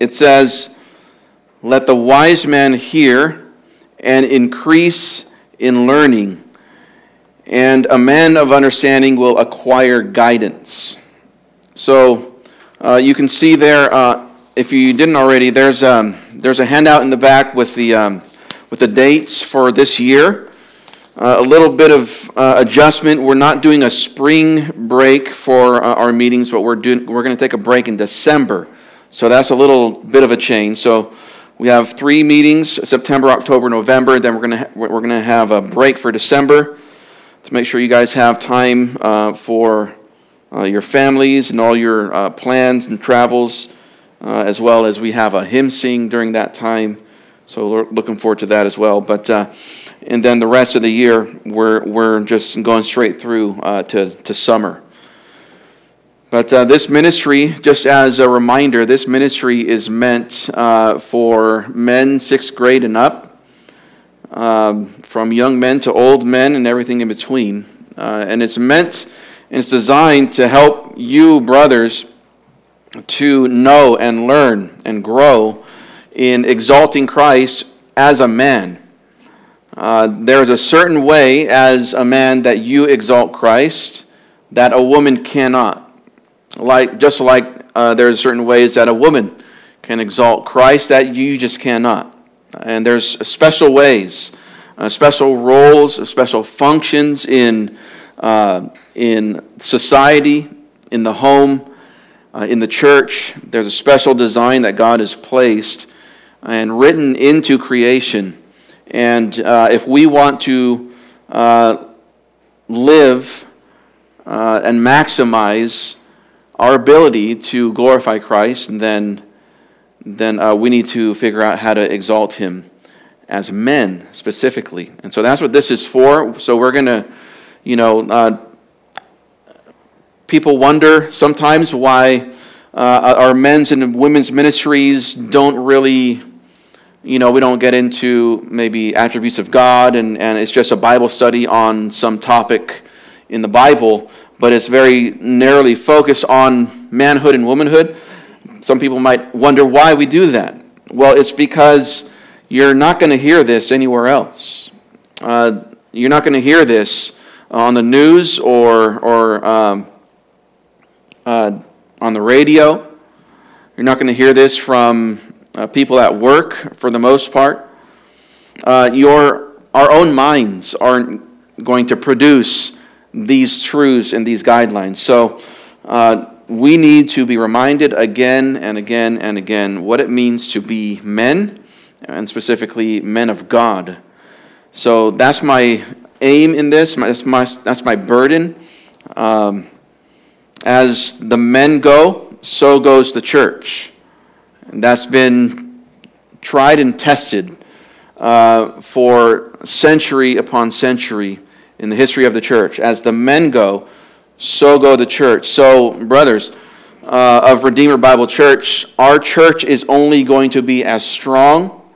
it says, Let the wise man hear and increase in learning, and a man of understanding will acquire guidance. So uh, you can see there, uh, if you didn't already, there's, um, there's a handout in the back with the, um, with the dates for this year. Uh, a little bit of uh, adjustment. We're not doing a spring break for uh, our meetings, but we're, doing, we're going to take a break in December. So that's a little bit of a change. So we have three meetings September, October, November. Then we're going to, we're going to have a break for December to make sure you guys have time uh, for uh, your families and all your uh, plans and travels, as well as we have a hymn sing during that time. So we're looking forward to that as well. But and then the rest of the year we're, we're just going straight through uh, to, to summer. But uh, this ministry, just as a reminder, this ministry is meant uh, for men sixth grade and up, um, from young men to old men and everything in between. Uh, and it's meant and it's designed to help you, brothers, to know and learn and grow in exalting Christ as a man uh, there is a certain way as a man that you exalt Christ that a woman cannot. Like just like uh, are certain ways that a woman can exalt Christ that you just cannot. And there's special ways, uh, special roles, special functions in uh, in society, in the home, uh, in the church. There's a special design that God has placed and written into creation and uh, if we want to uh, live and maximize our ability to glorify Christ, then, then uh, we need to figure out how to exalt Him as men specifically. And so that's what this is for. So we're going to, you know, uh, people wonder sometimes why uh, our men's and women's ministries don't really you know, we don't get into maybe attributes of God and, and it's just a Bible study on some topic in the Bible, but it's very narrowly focused on manhood and womanhood. Some people might wonder why we do that. Well, it's because you're not going to hear this anywhere else. Uh, you're not going to hear this on the news or, or um, uh, on the radio. You're not going to hear this from uh, people at work for the most part. Uh, your, our own minds aren't going to produce these truths and these guidelines. So uh, we need to be reminded again and again and again what it means to be men, and specifically men of God. So that's my aim in this, that's my, that's my burden. Um, as the men go, so goes the church. And that's been tried and tested uh, for century upon century in the history of the church. As the men go, so go the church. So, brothers uh, of Redeemer Bible Church, our church is only going to be as strong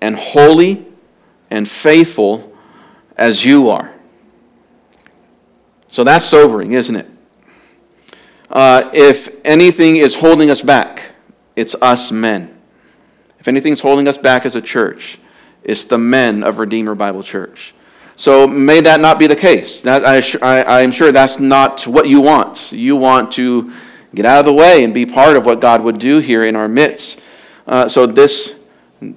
and holy and faithful as you are. So that's sobering, isn't it? Uh, if anything is holding us back, it's us men. If anything's holding us back as a church, it's the men of Redeemer Bible Church. So may that not be the case. That, I, am sure that's not what you want. You want to get out of the way and be part of what God would do here in our midst. Uh, so this,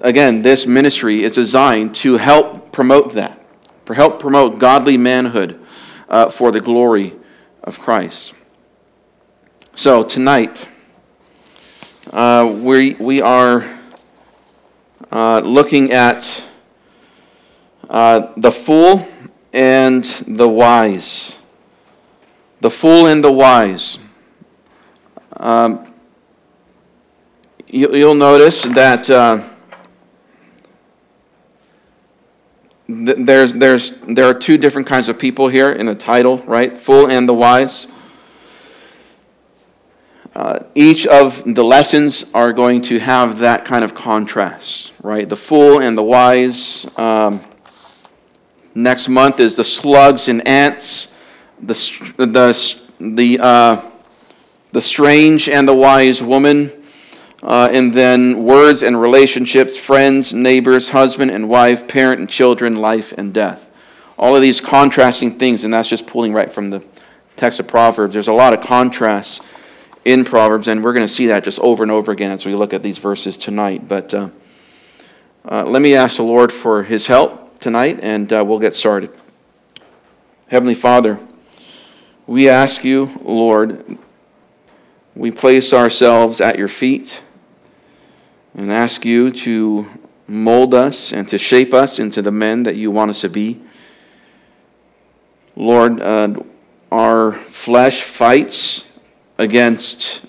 again, this ministry is designed to help promote that, for help promote godly manhood uh, for the glory of Christ. So tonight. Uh, we, we are uh, looking at uh, the fool and the wise. The fool and the wise. Um, you, will notice that uh, th- there's, there's, there are two different kinds of people here in the title, right? Fool and the wise. Uh, each of the lessons are going to have that kind of contrast, right? The fool and the wise. Um, next month is the slugs and ants, the, the, the, uh, the strange and the wise woman. Uh, and then words and relationships, friends, neighbors, husband and wife, parent and children, life and death. All of these contrasting things, and that's just pulling right from the text of Proverbs. There's a lot of contrasts in Proverbs, and we're going to see that just over and over again as we look at these verses tonight. But uh, uh, let me ask the Lord for his help tonight, and uh, we'll get started. Heavenly Father, we ask you, Lord, we place ourselves at your feet and ask you to mold us and to shape us into the men that you want us to be. Lord, uh, our flesh fights against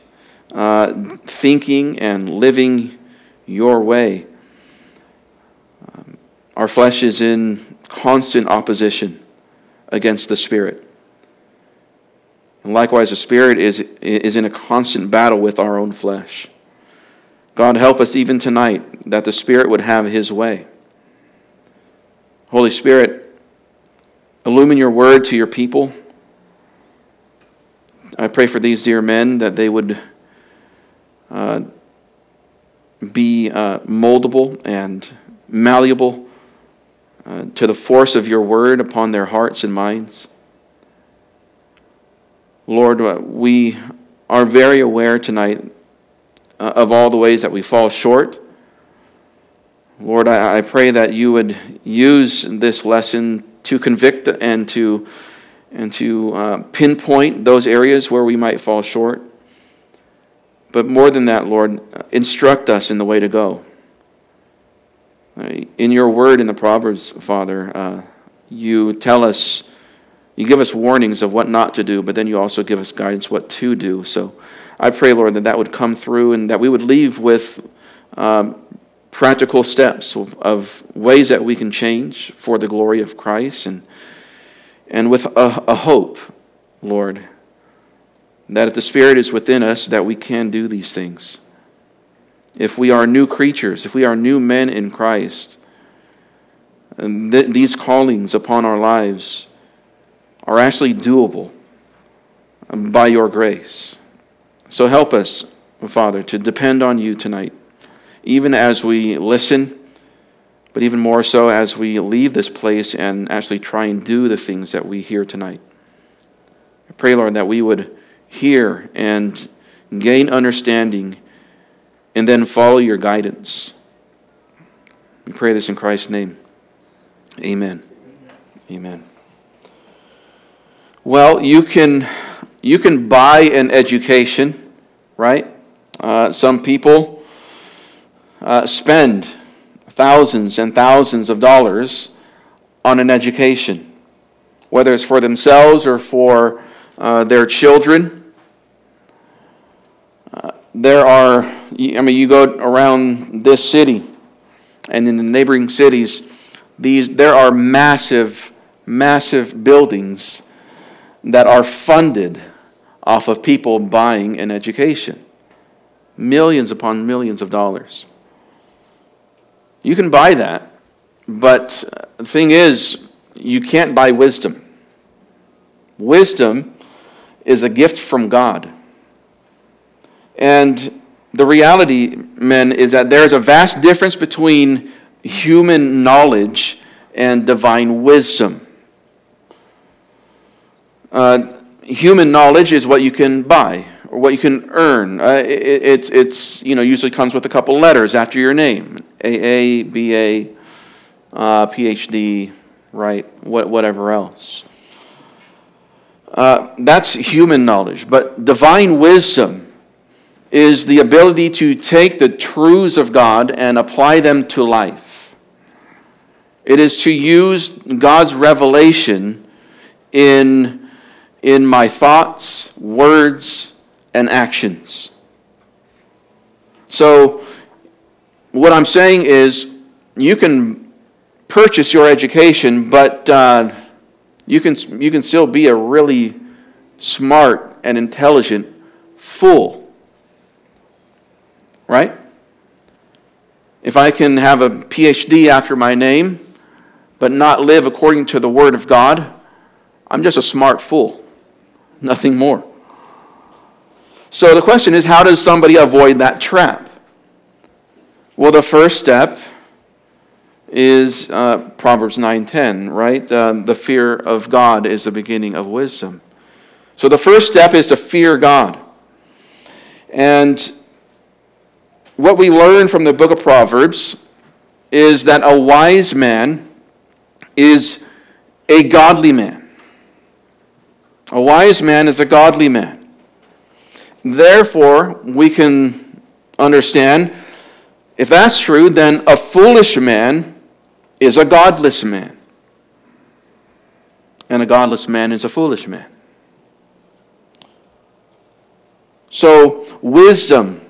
uh, thinking and living your way. Our flesh is in constant opposition against the Spirit. And likewise, the Spirit is, is in a constant battle with our own flesh. God, help us even tonight that the Spirit would have His way. Holy Spirit, illumine your word to your people. I pray for these dear men that they would uh, be uh, moldable and malleable to the force of your word upon their hearts and minds. Lord, uh, we are very aware tonight uh, of all the ways that we fall short. Lord, I, I pray that you would use this lesson to convict and to, and to uh, pinpoint those areas where we might fall short. But more than that, Lord, instruct us in the way to go. In your word in the Proverbs, Father, uh, you tell us you give us warnings of what not to do, but then you also give us guidance what to do. So I pray, Lord, that that would come through and that we would leave with um, practical steps of, of, ways that we can change for the glory of Christ and, and with a, a hope, Lord, that if the Spirit is within us, that we can do these things. If we are new creatures, if we are new men in Christ, th- these callings upon our lives, are actually doable um, by your grace. So help us, Father, to depend on you tonight, even as we listen, but even more so as we leave this place and actually try and do the things that we hear tonight. I pray, Lord, that we would hear and gain understanding and then follow your guidance. We pray this in Christ's name. Amen. Amen. Well, you can, you can buy an education, right? Uh, some people uh, spend thousands and thousands of dollars on an education, whether it's for themselves or for uh, their children. There are, I mean, you go around this city and in the neighboring cities, these, there are massive, massive buildings that are funded off of people buying an education. Millions upon millions of dollars. You can buy that, but the thing is, you can't buy wisdom. Wisdom is a gift from God. And the reality, men, is that there is a vast difference between human knowledge and divine wisdom. Uh, human knowledge is what you can buy or what you can earn. Uh, it, it's, it's, you know, usually comes with a couple letters after your name AA, BA, uh, PhD, right? What, whatever else. Uh, that's human knowledge. But divine wisdom is the ability to take the truths of God and apply them to life. It is to use God's revelation in in my thoughts, words, and actions. So, what I'm saying is, you can purchase your education, but uh, you, can, you can still be a really smart and intelligent fool. Right? If I can have a PhD after my name, but not live according to the Word of God, I'm just a smart fool nothing more. So the question is how does somebody avoid that trap? Well, the first step is uh, Proverbs 9:10, right? Uh, the fear of God is the beginning of wisdom. So the first step is to fear God. And what we learn from the book of Proverbs is that a wise man is a godly man. A wise man is a godly man. Therefore, we can understand if that's true, then a foolish man is a godless man. And a godless man is a foolish man. So, wisdom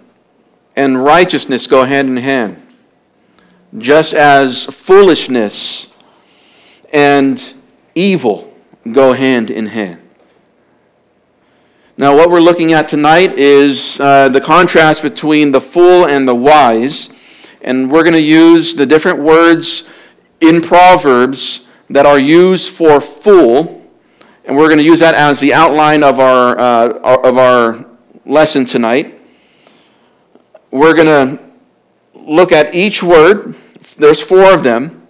and righteousness go hand in hand, just as foolishness and evil go hand in hand. Now, what we're looking at tonight is uh, the contrast between the fool and the wise. And we're going to use the different words in Proverbs that are used for fool. And we're going to use that as the outline of our, uh, of our lesson tonight. We're going to look at each word. There's four of them.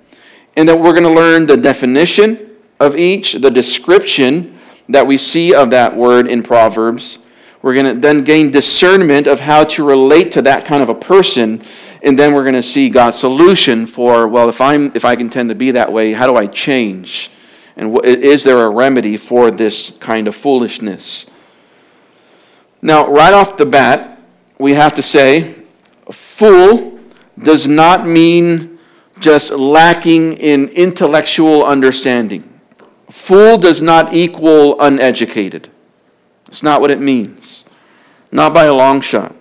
And then we're going to learn the definition of each, the description that we see of that word in Proverbs. We're going to then gain discernment of how to relate to that kind of a person. And then we're going to see God's solution for, well, if, I'm, if I can tend to be that way, how do I change? And is there a remedy for this kind of foolishness? Now, right off the bat, we have to say, fool does not mean just lacking in intellectual understanding. Fool does not equal uneducated. It's not what it means. Not by a long shot.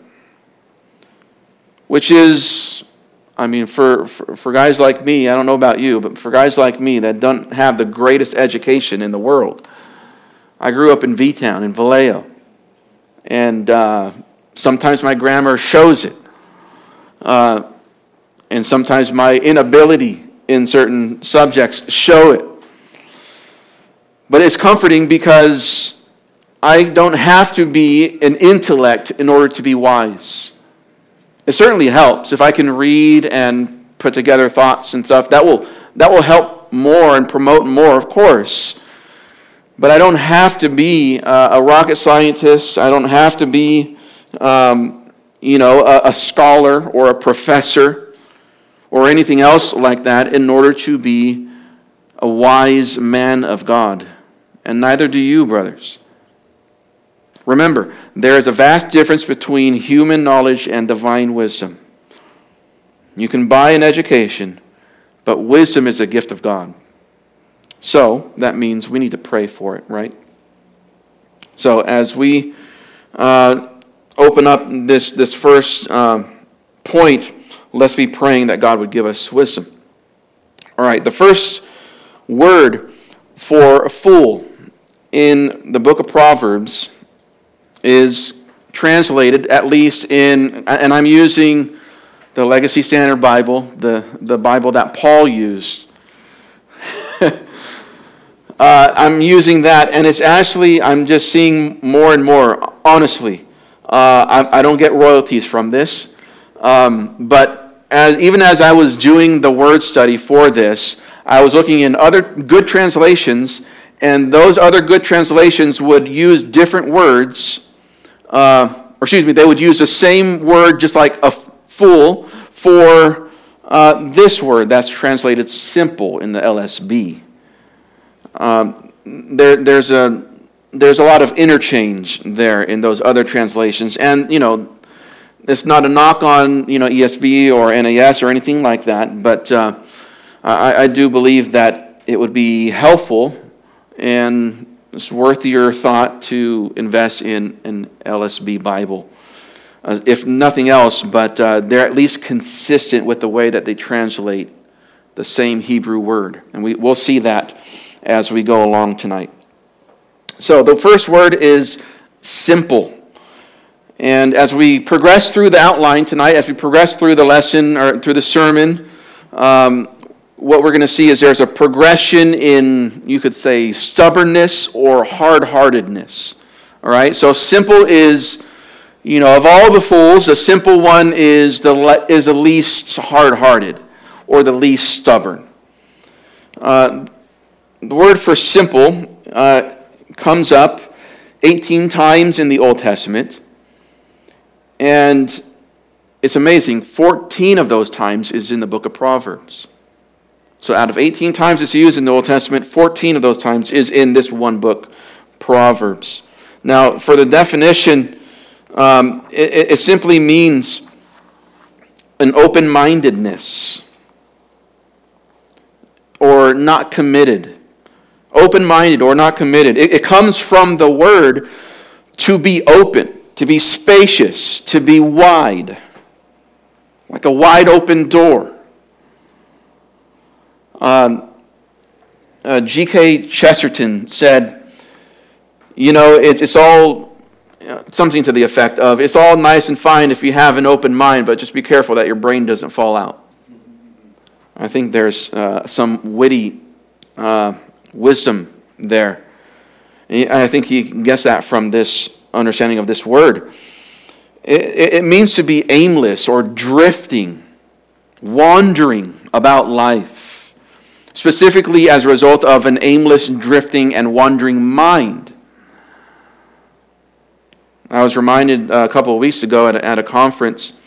Which is, I mean, for, for, for, guys like me, I don't know about you, but for guys like me that don't have the greatest education in the world, I grew up in V Town, in Vallejo. And uh, sometimes my grammar shows it. Uh, and sometimes my inability in certain subjects show it. But it's comforting because I don't have to be an intellect in order to be wise. It certainly helps if I can read and put together thoughts and stuff. That will, that will help more and promote more, of course. But I don't have to be uh, a rocket scientist. I don't have to be, um, you know, a, a scholar or a professor or anything else like that in order to be a wise man of God and neither do you, brothers. Remember, there is a vast difference between human knowledge and divine wisdom. You can buy an education, but wisdom is a gift of God. So that means we need to pray for it, right? So as we uh, open up this, this first uh, point, let's be praying that God would give us wisdom. All right, the first word for a fool in the book of Proverbs is translated, at least in, and I'm using the Legacy Standard Bible, the, the Bible that Paul used. uh, I'm using that, and it's actually, I'm just seeing more and more, honestly. Uh, I, I, don't get royalties from this. Um, but as, even as I was doing the word study for this, I was looking in other good translations, and those other good translations would use different words, uh, or excuse me, they would use the same word, just like a fool, for uh, this word that's translated simple in the LSB. Um, there, there's a there's a lot of interchange there in those other translations, and you know, it's not a knock on you know ESV or NAS or anything like that, but uh, I, I do believe that it would be helpful and it's worth your thought to invest in an LSB Bible. Uh, if nothing else, but uh, they're at least consistent with the way that they translate the same Hebrew word. And we, we'll see that as we go along tonight. So the first word is simple. And as we progress through the outline tonight, as we progress through the lesson or through the sermon, um, what we're going to see is there's a progression in, you could say, stubbornness or hard heartedness. All right? So simple is you know, of all the fools, the simple one is the, le- is the least hard hearted or the least stubborn. Uh, the word for simple uh, comes up 18 times in the Old Testament. And it's amazing, 14 of those times is in the book of Proverbs. So out of 18 times it's used in the Old Testament, 14 of those times is in this one book, Proverbs. Now, for the definition, um, it, it simply means an open mindedness or not committed. Open minded or not committed. It, it comes from the word to be open, to be spacious, to be wide, like a wide open door. Um, uh, G.K. Chesterton said, You know, it, it's all something to the effect of, It's all nice and fine if you have an open mind, but just be careful that your brain doesn't fall out. I think there's uh, some witty uh, wisdom there. I think he gets that from this understanding of this word. It, it means to be aimless or drifting, wandering about life, specifically as a result of an aimless, drifting, and wandering mind. I was reminded uh, a couple of weeks ago at a, at a conference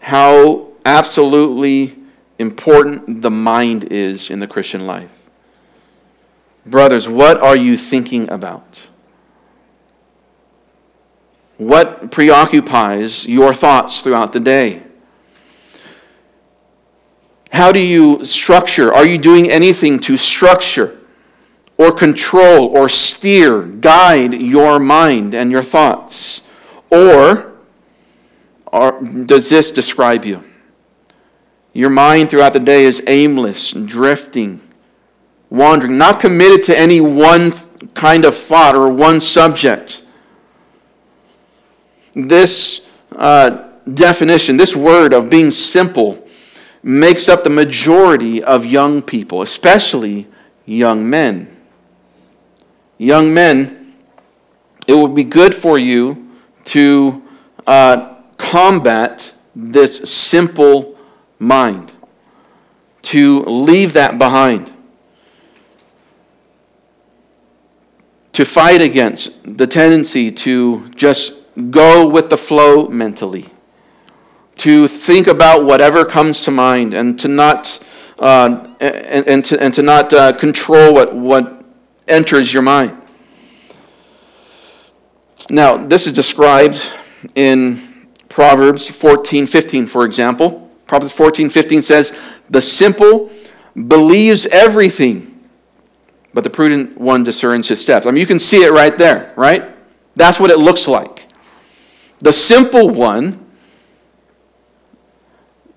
how absolutely important the mind is in the Christian life. Brothers, what are you thinking about? What preoccupies your thoughts throughout the day? How do you structure? Are you doing anything to structure or control or steer, guide your mind and your thoughts? Or, does this describe you? Your mind throughout the day is aimless, drifting, wandering, not committed to any one kind of thought or one subject. This uh, definition, this word of being simple, makes up the majority of young people, especially young men. Young men, it would be good for you to uh, combat this simple mind, to leave that behind, to fight against the tendency to just go with the flow mentally, to think about whatever comes to mind, and to not uh, and, and, to, and to not uh, control what, what enters your mind. Now, this is described in Proverbs 14 15, for example. Proverbs 14, 15 says, The simple believes everything, but the prudent one discerns his steps. I mean, you can see it right there, right? That's what it looks like. The simple one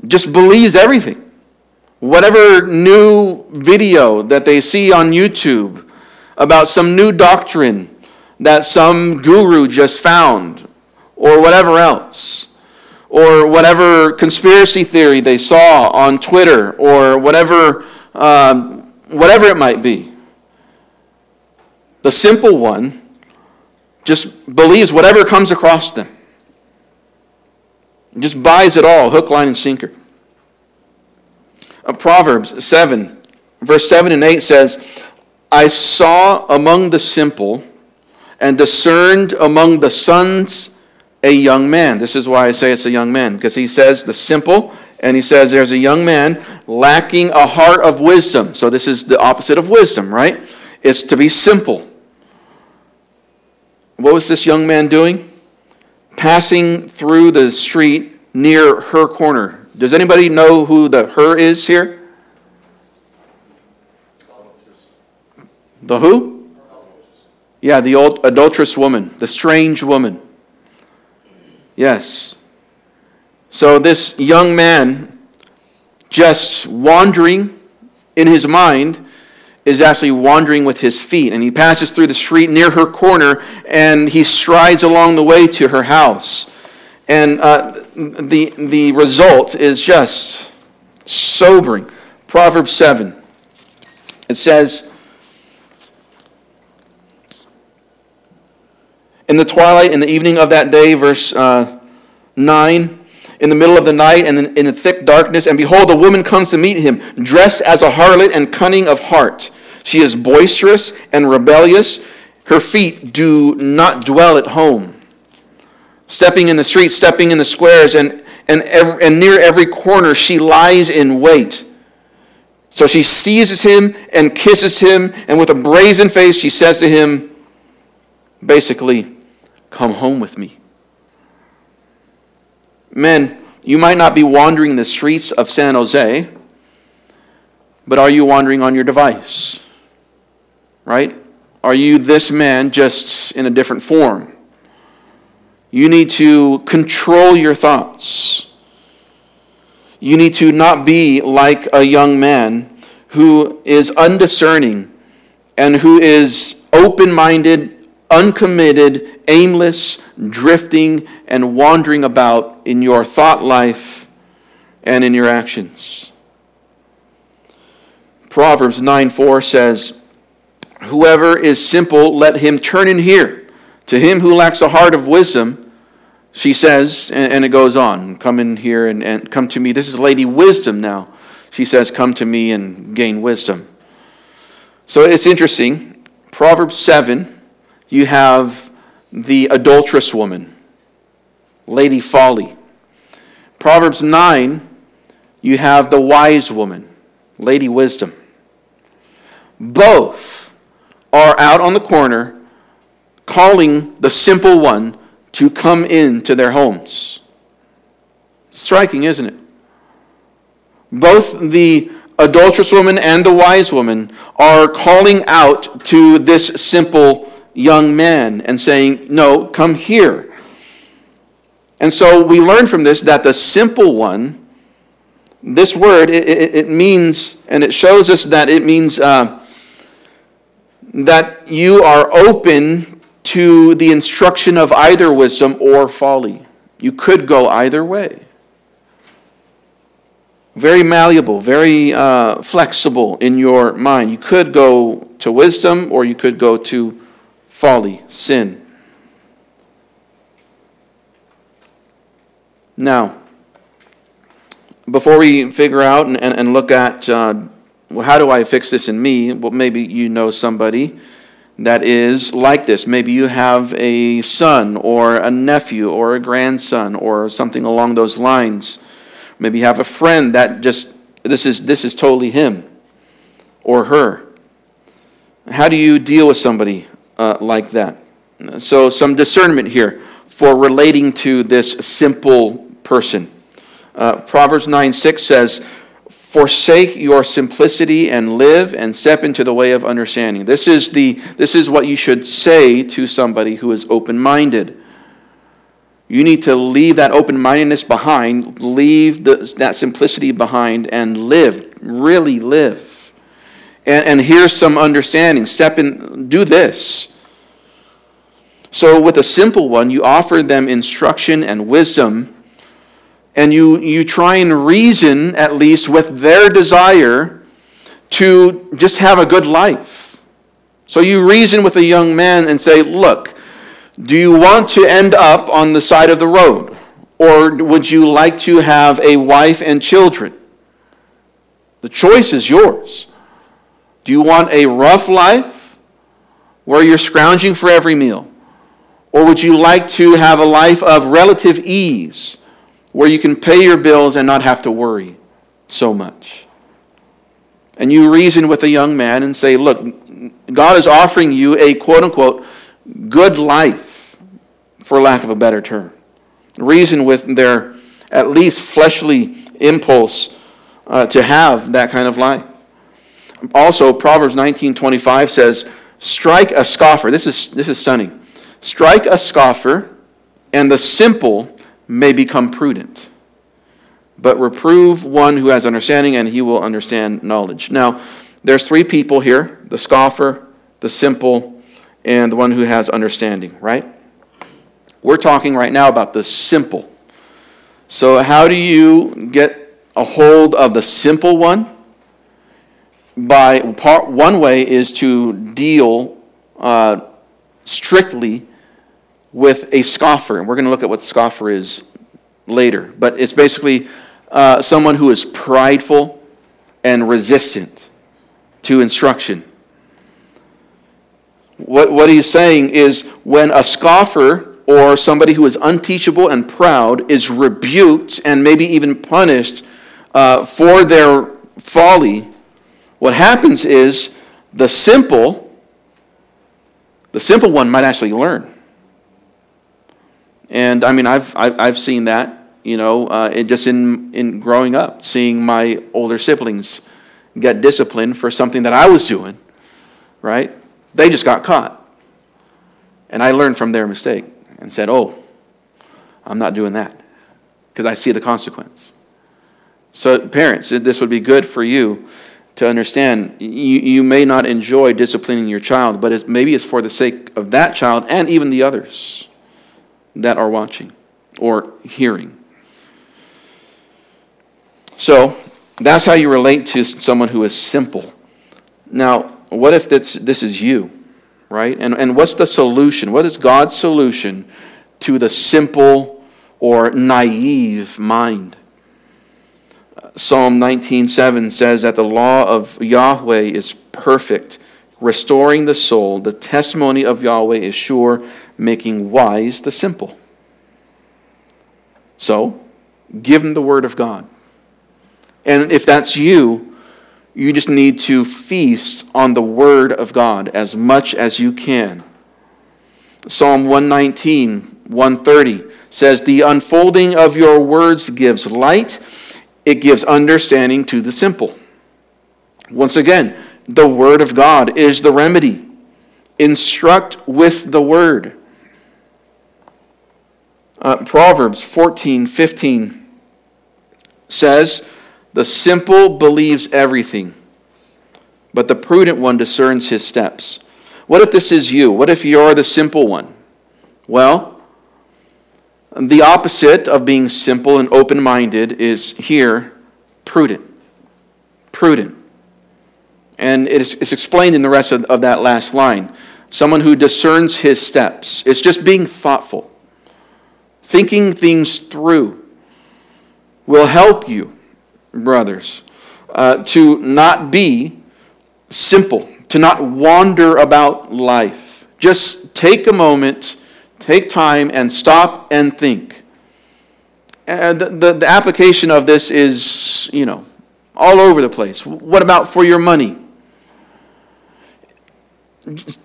just believes everything. Whatever new video that they see on YouTube about some new doctrine that some guru just found, or whatever else or whatever conspiracy theory they saw on Twitter or whatever, um, whatever it might be. The simple one just believes whatever comes across them. Just buys it all, hook, line, and sinker. Uh, Proverbs 7, verse 7 and 8 says, I saw among the simple and discerned among the sons a young man. This is why I say it's a young man, because he says the simple, and he says there's a young man lacking a heart of wisdom. So this is the opposite of wisdom, right? It's to be simple. What was this young man doing? Passing through the street near her corner. Does anybody know who the her is here? The who? Yeah, the old adulterous woman, the strange woman. Yes. So this young man, just wandering in his mind, is actually wandering with his feet. And he passes through the street near her corner and he strides along the way to her house. And uh, the, the result is just sobering. Proverbs 7. It says, In the twilight, in the evening of that day, verse uh, 9, in the middle of the night and in the thick darkness, and behold, a woman comes to meet him, dressed as a harlot and cunning of heart. She is boisterous and rebellious. Her feet do not dwell at home. Stepping in the streets, stepping in the squares, and, and, every, and near every corner, she lies in wait. So she seizes him and kisses him, and with a brazen face, she says to him, basically, Come home with me. Men, you might not be wandering the streets of San Jose, but are you wandering on your device? Right? Are you this man just in a different form? You need to control your thoughts. You need to not be like a young man who is undiscerning and who is open minded, uncommitted, aimless, drifting, and wandering about in your thought life and in your actions. Proverbs 9 4 says, Whoever is simple, let him turn and hear. To him who lacks a heart of wisdom, she says, and, and it goes on, come in here and, and come to me. This is Lady Wisdom now. She says, Come to me and gain wisdom. So it's interesting. Proverbs 7, you have the adulterous woman, Lady Folly. Proverbs 9, you have the wise woman, Lady Wisdom. Both are out on the corner calling the simple one to come into their homes. Striking, isn't it? Both the adulterous woman and the wise woman are calling out to this simple young man and saying, No, come here. And so we learn from this that the simple one, this word, it, it, it means, and it shows us that it means uh, that you are open to the instruction of either wisdom or folly. You could go either way very malleable, very uh, flexible in your mind. You could go to wisdom or you could go to folly, sin. Now, before we figure out and, and, and look at uh, well, how do I fix this in me, well, maybe you know somebody that is like this. Maybe you have a son or a nephew or a grandson or something along those lines Maybe you have a friend that just, this is, this is totally him or her. How do you deal with somebody uh, like that? So, some discernment here for relating to this simple person. Uh, Proverbs 9 6 says, Forsake your simplicity and live and step into the way of understanding. This is, the, this is what you should say to somebody who is open minded. You need to leave that open mindedness behind, leave the, that simplicity behind, and live. Really live. And, and here's some understanding. Step in, do this. So, with a simple one, you offer them instruction and wisdom, and you, you try and reason, at least, with their desire to just have a good life. So, you reason with a young man and say, Look, do you want to end up on the side of the road? Or would you like to have a wife and children? The choice is yours. Do you want a rough life where you're scrounging for every meal? Or would you like to have a life of relative ease where you can pay your bills and not have to worry so much? And you reason with a young man and say, Look, God is offering you a quote unquote good life for lack of a better term. Reason with their at least fleshly impulse uh, to have that kind of life. Also, Proverbs 19:25 says, "Strike a scoffer." This is this is stunning. Strike a scoffer, and the simple may become prudent. But reprove one who has understanding, and he will understand knowledge. Now, there's three people here: the scoffer, the simple, and the one who has understanding. Right? We're talking right now about the simple. So, how do you get a hold of the simple one? By part, one way is to deal uh, strictly with a scoffer. And we're going to look at what scoffer is later. But it's basically uh, someone who is prideful and resistant to instruction. What, what he's saying is when a scoffer or somebody who is unteachable and proud is rebuked and maybe even punished uh, for their folly, what happens is the simple, the simple one might actually learn. And I mean, I've, I've seen that, you know, uh, just in, in growing up, seeing my older siblings get disciplined for something that I was doing, right? They just got caught. And I learned from their mistake and said, oh, I'm not doing that because I see the consequence. So, parents, this would be good for you to understand. You, you may not enjoy disciplining your child, but it's, maybe it's for the sake of that child and even the others that are watching or hearing. So, that's how you relate to someone who is simple. Now, what if this, this is you, right? And, and what's the solution? What is God's solution to the simple or naive mind? Psalm 19:7 says that the law of Yahweh is perfect, restoring the soul. The testimony of Yahweh is sure, making wise the simple. So, give them the word of God. And if that's you, you just need to feast on the word of God as much as you can. Psalm 119, 130 says, The unfolding of your words gives light, it gives understanding to the simple. Once again, the word of God is the remedy. Instruct with the word. Uh, Proverbs 14, 15 says, the simple believes everything, but the prudent one discerns his steps. What if this is you? What if you're the simple one? Well, the opposite of being simple and open minded is here prudent. Prudent. And it's, it's, explained in the rest of, of that last line. Someone who discerns his steps. It's just being thoughtful, thinking things through will help you brothers, uh, to not be simple, to not wander about life. Just take a moment, take time, and stop and think. And the, the, the application of this is, you know, all over the place. What about for your money?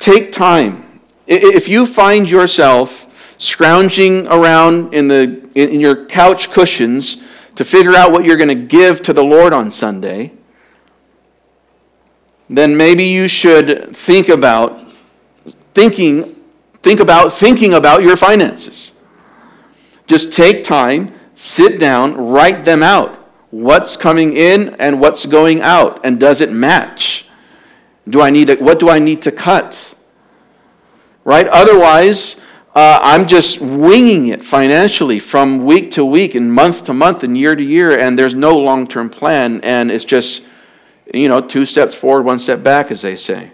Take time. If you find yourself scrounging around in, the, in your couch cushions, to figure out what you're going to give to the Lord on Sunday, then maybe you should think about thinking think about thinking about your finances. Just take time, sit down, write them out. What's coming in and what's going out and does it match? Do I need to, what do I need to cut? Right? Otherwise, uh, I'm just winging it financially from week to week and month to month and year to year, and there's no long term plan, and it's just, you know, two steps forward, one step back, as they say.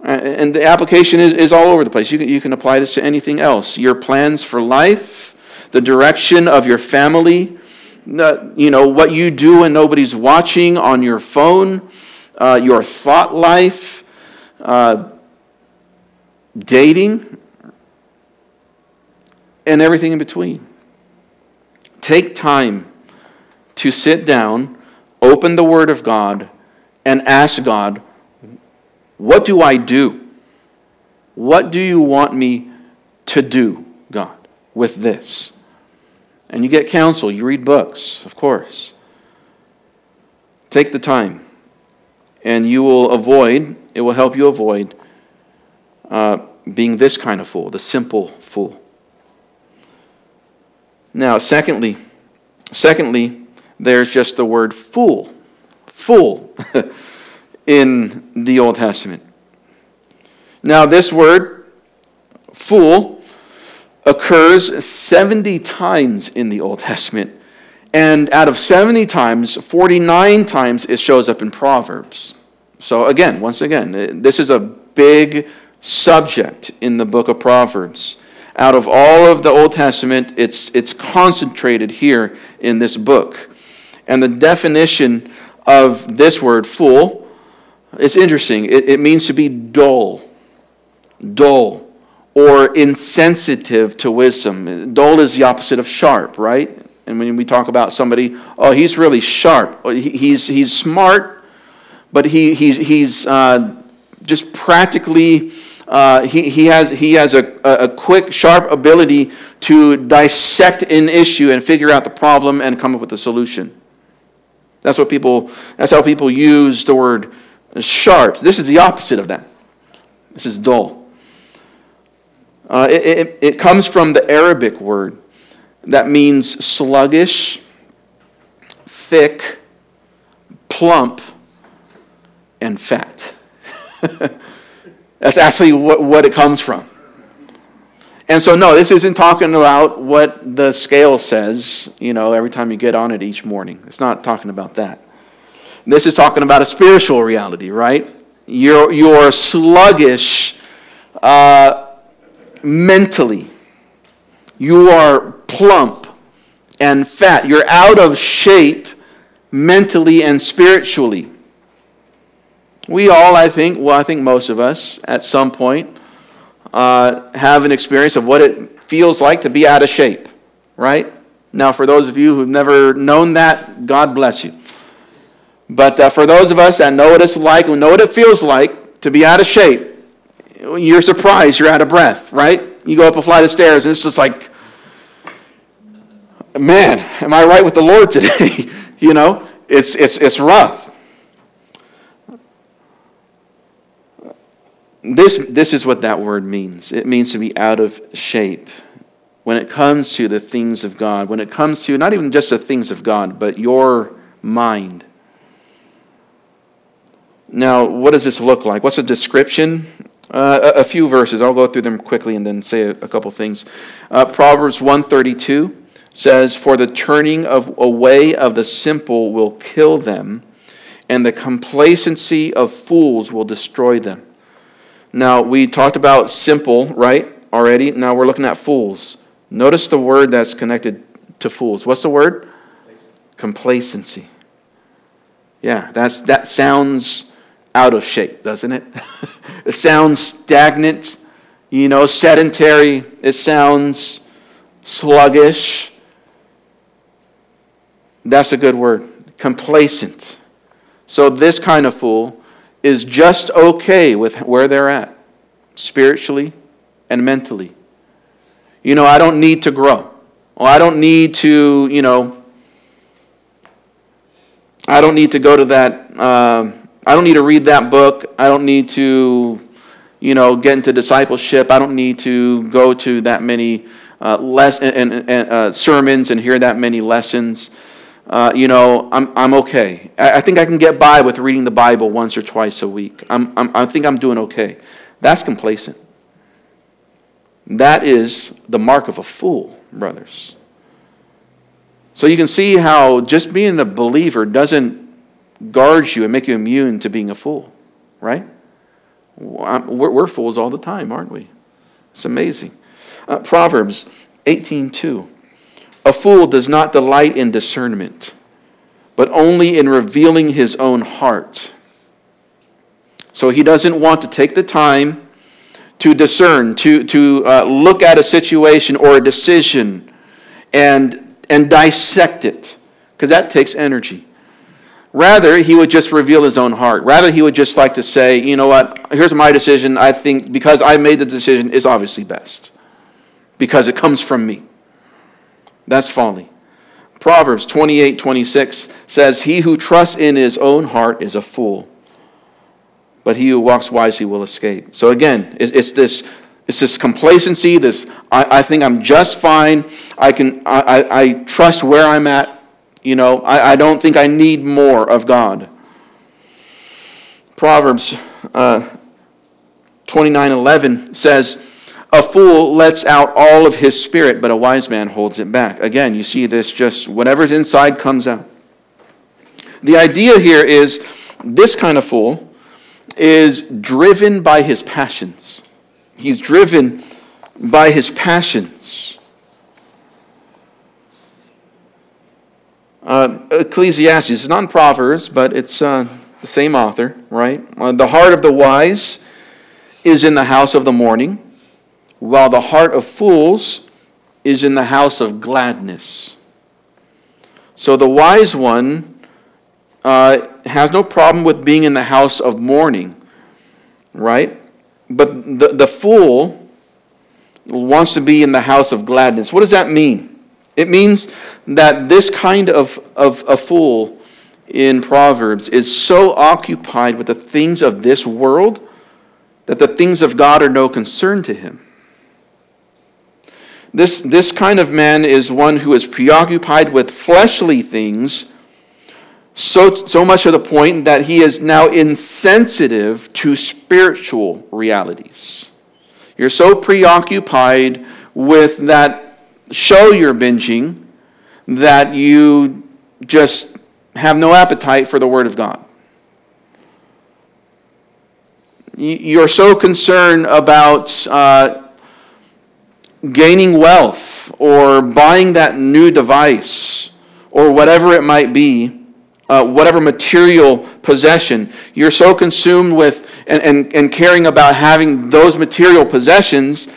And the application is, is all over the place. You can, you can apply this to anything else. Your plans for life, the direction of your family, you know, what you do when nobody's watching on your phone, uh, your thought life, uh, dating, and everything in between. Take time to sit down, open the Word of God, and ask God, What do I do? What do you want me to do, God, with this? And you get counsel, you read books, of course. Take the time, and you will avoid, it will help you avoid uh, being this kind of fool, the simple fool. Now, secondly, secondly, there's just the word fool, fool, in the Old Testament. Now, this word, fool, occurs 70 times in the Old Testament. And out of 70 times, 49 times it shows up in Proverbs. So, again, once again, this is a big subject in the book of Proverbs. Out of all of the Old Testament, it's, it's concentrated here in this book. And the definition of this word, fool, is interesting. It, it means to be dull, dull, or insensitive to wisdom. Dull is the opposite of sharp, right? And when we talk about somebody, oh, he's really sharp. He's, he's smart, but he, he's, he's uh, just practically, uh, he, he has, he has a, a quick, sharp ability to dissect an issue and figure out the problem and come up with a solution. That's what people, that's how people use the word sharp. This is the opposite of that. This is dull. Uh, it, it, it comes from the Arabic word that means sluggish, thick, plump, and fat. That's actually what, what it comes from. And so, no, this isn't talking about what the scale says, you know, every time you get on it each morning. It's not talking about that. This is talking about a spiritual reality, right? You're, you're sluggish uh, mentally. You are plump and fat. You're out of shape mentally and spiritually. We all, I think, well, I think most of us, at some point, uh, have an experience of what it feels like to be out of shape, right? Now, for those of you who've never known that, God bless you. But uh, for those of us that know what it's like, who know what it feels like to be out of shape, you're surprised you're out of breath, right? You go up a flight of stairs and it's just like, man, am I right with the Lord today? you know, it's, it's, it's rough. This, this is what that word means it means to be out of shape when it comes to the things of God, when it comes to not even just the things of God, but your mind. Now, what does this look like? What's a description? Uh, a, a, few verses. I'll go through them quickly and then say a, a couple things. Uh, Proverbs 132 says, For the turning of away of the simple will kill them, and the complacency of fools will destroy them. Now, we talked about simple, right, already. Now we're looking at fools. Notice the word that's connected to fools. What's the word? Complacency. Yeah, that's, that sounds out of shape, doesn't it? it sounds stagnant, you know, sedentary. It sounds sluggish. That's a good word. Complacent. So, this kind of fool is just okay with where they're at, spiritually and mentally. You know, I don't need to grow. Well, I don't need to, you know, I don't need to go to that, uh, I don't need to read that book. I don't need to, you know, get into discipleship. I don't need to go to that many uh, and, and, and uh, sermons and hear that many lessons uh, you know, I'm, I'm okay. I, I, think I can get by with reading the Bible once or twice a week. I'm, I'm, I think I'm doing okay. That's complacent. That is the mark of a fool, brothers. So you can see how just being a believer doesn't guard you and make you immune to being a fool, right? We're, we're fools all the time, aren't we? It's amazing. Uh, Proverbs 18:2. A fool does not delight in discernment, but only in revealing his own heart. So he doesn't want to take the time to discern, to, to uh, look at a situation or a decision and, and dissect it, because that takes energy. Rather, he would just reveal his own heart. Rather, he would just like to say, you know what, here's my decision. I think because I made the decision is obviously best, because it comes from me. That's folly. Proverbs 28 26 says, He who trusts in his own heart is a fool, but he who walks wisely will escape. So again, it's this, it's this complacency, this, I, I think I'm just fine. I, can, I, I, trust where I'm at. You know, I, I don't think I need more of God. Proverbs uh, 29 11 says, a fool lets out all of his spirit, but a wise man holds it back. Again, you see this just whatever's inside comes out. The idea here is this kind of fool is driven by his passions. He's driven by his passions. Uh, Ecclesiastes, it's not in Proverbs, but it's uh, the same author, right? Uh, the heart of the wise is in the house of the mourning, while the heart of fools is in the house of gladness. So the wise one uh, has no problem with being in the house of mourning, right? But the, the fool wants to be in the house of gladness. What does that mean? It means that this kind of, of a fool in Proverbs is so occupied with the things of this world that the things of God are no concern to him. This, this kind of man is one who is preoccupied with fleshly things, so, so much to the point that he is now insensitive to spiritual realities. You're so preoccupied with that show you're binging that you just have no appetite for the Word of God. You're so concerned about uh, gaining wealth or buying that new device or whatever it might be, uh, whatever material possession. You're so consumed with and, and, and caring about having those material possessions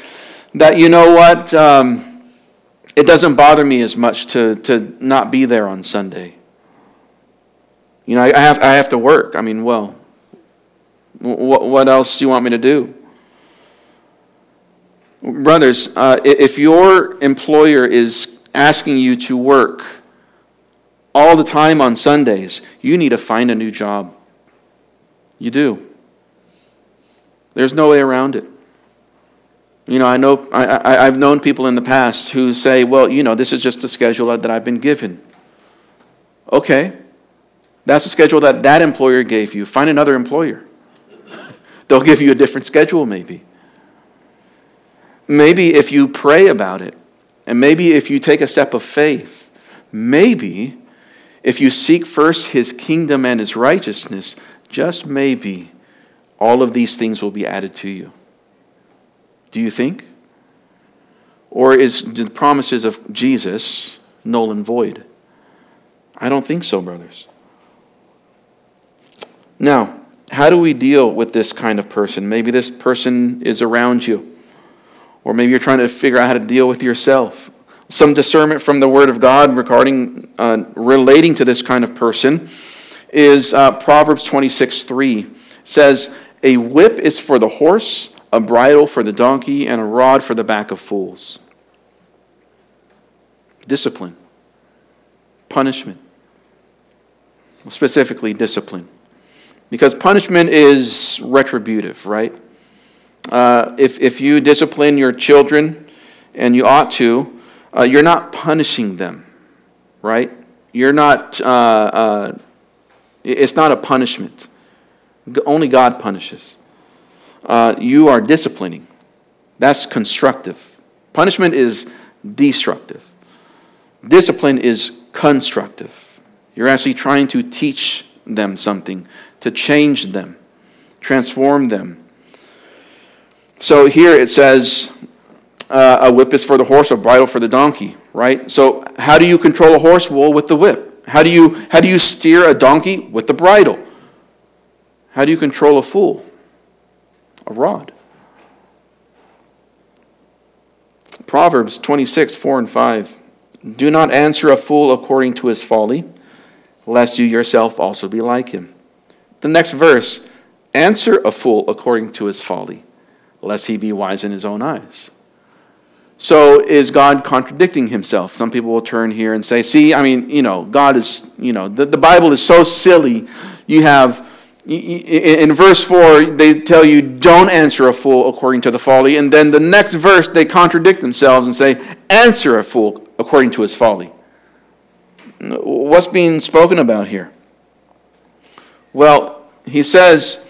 that you know what? Um, it doesn't bother me as much to, to not be there on Sunday. You know, I, I have, I have to work. I mean, well, what, what else do you want me to do? Brothers, uh, if your employer is asking you to work all the time on Sundays, you need to find a new job. You do. There's no way around it. You know, I know I, have known people in the past who say, "Well, you know, this is just the schedule that I've been given." Okay, that's the schedule that that employer gave you. Find another employer. They'll give you a different schedule, maybe. Maybe if you pray about it, and maybe if you take a step of faith, maybe if you seek first His kingdom and His righteousness, just maybe all of these things will be added to you. Do you think? Or is the promises of Jesus null and void? I don't think so, brothers. Now, how do we deal with this kind of person? Maybe this person is around you, or maybe you're trying to figure out how to deal with yourself. Some discernment from the Word of God regarding uh, relating to this kind of person is uh, Proverbs 26 3 says, a whip is for the horse, a bridle for the donkey, and a rod for the back of fools. Discipline, punishment, specifically discipline. Because punishment is retributive, right? Uh, if, if you discipline your children, and you ought to, uh, you're not punishing them, right? You're not, uh, uh it's not a punishment. Only God punishes. You are disciplining. That's constructive. Punishment is destructive. Discipline is constructive. You're actually trying to teach them something, to change them, transform them. So here it says uh, a whip is for the horse, a bridle for the donkey, right? So how do you control a horse? Well, with the whip. How do you, how do you steer a donkey? With the bridle. How do you control a fool? A rod. Proverbs 26, 4 and 5. Do not answer a fool according to his folly, lest you yourself also be like him. The next verse answer a fool according to his folly, lest he be wise in his own eyes. So is God contradicting himself? Some people will turn here and say, see, I mean, you know, God is, you know, the, the Bible is so silly. You have in verse 4, they tell you, don't answer a fool according to the folly. And then the next verse, they contradict themselves and say, answer a fool according to his folly. What's being spoken about here? Well, he says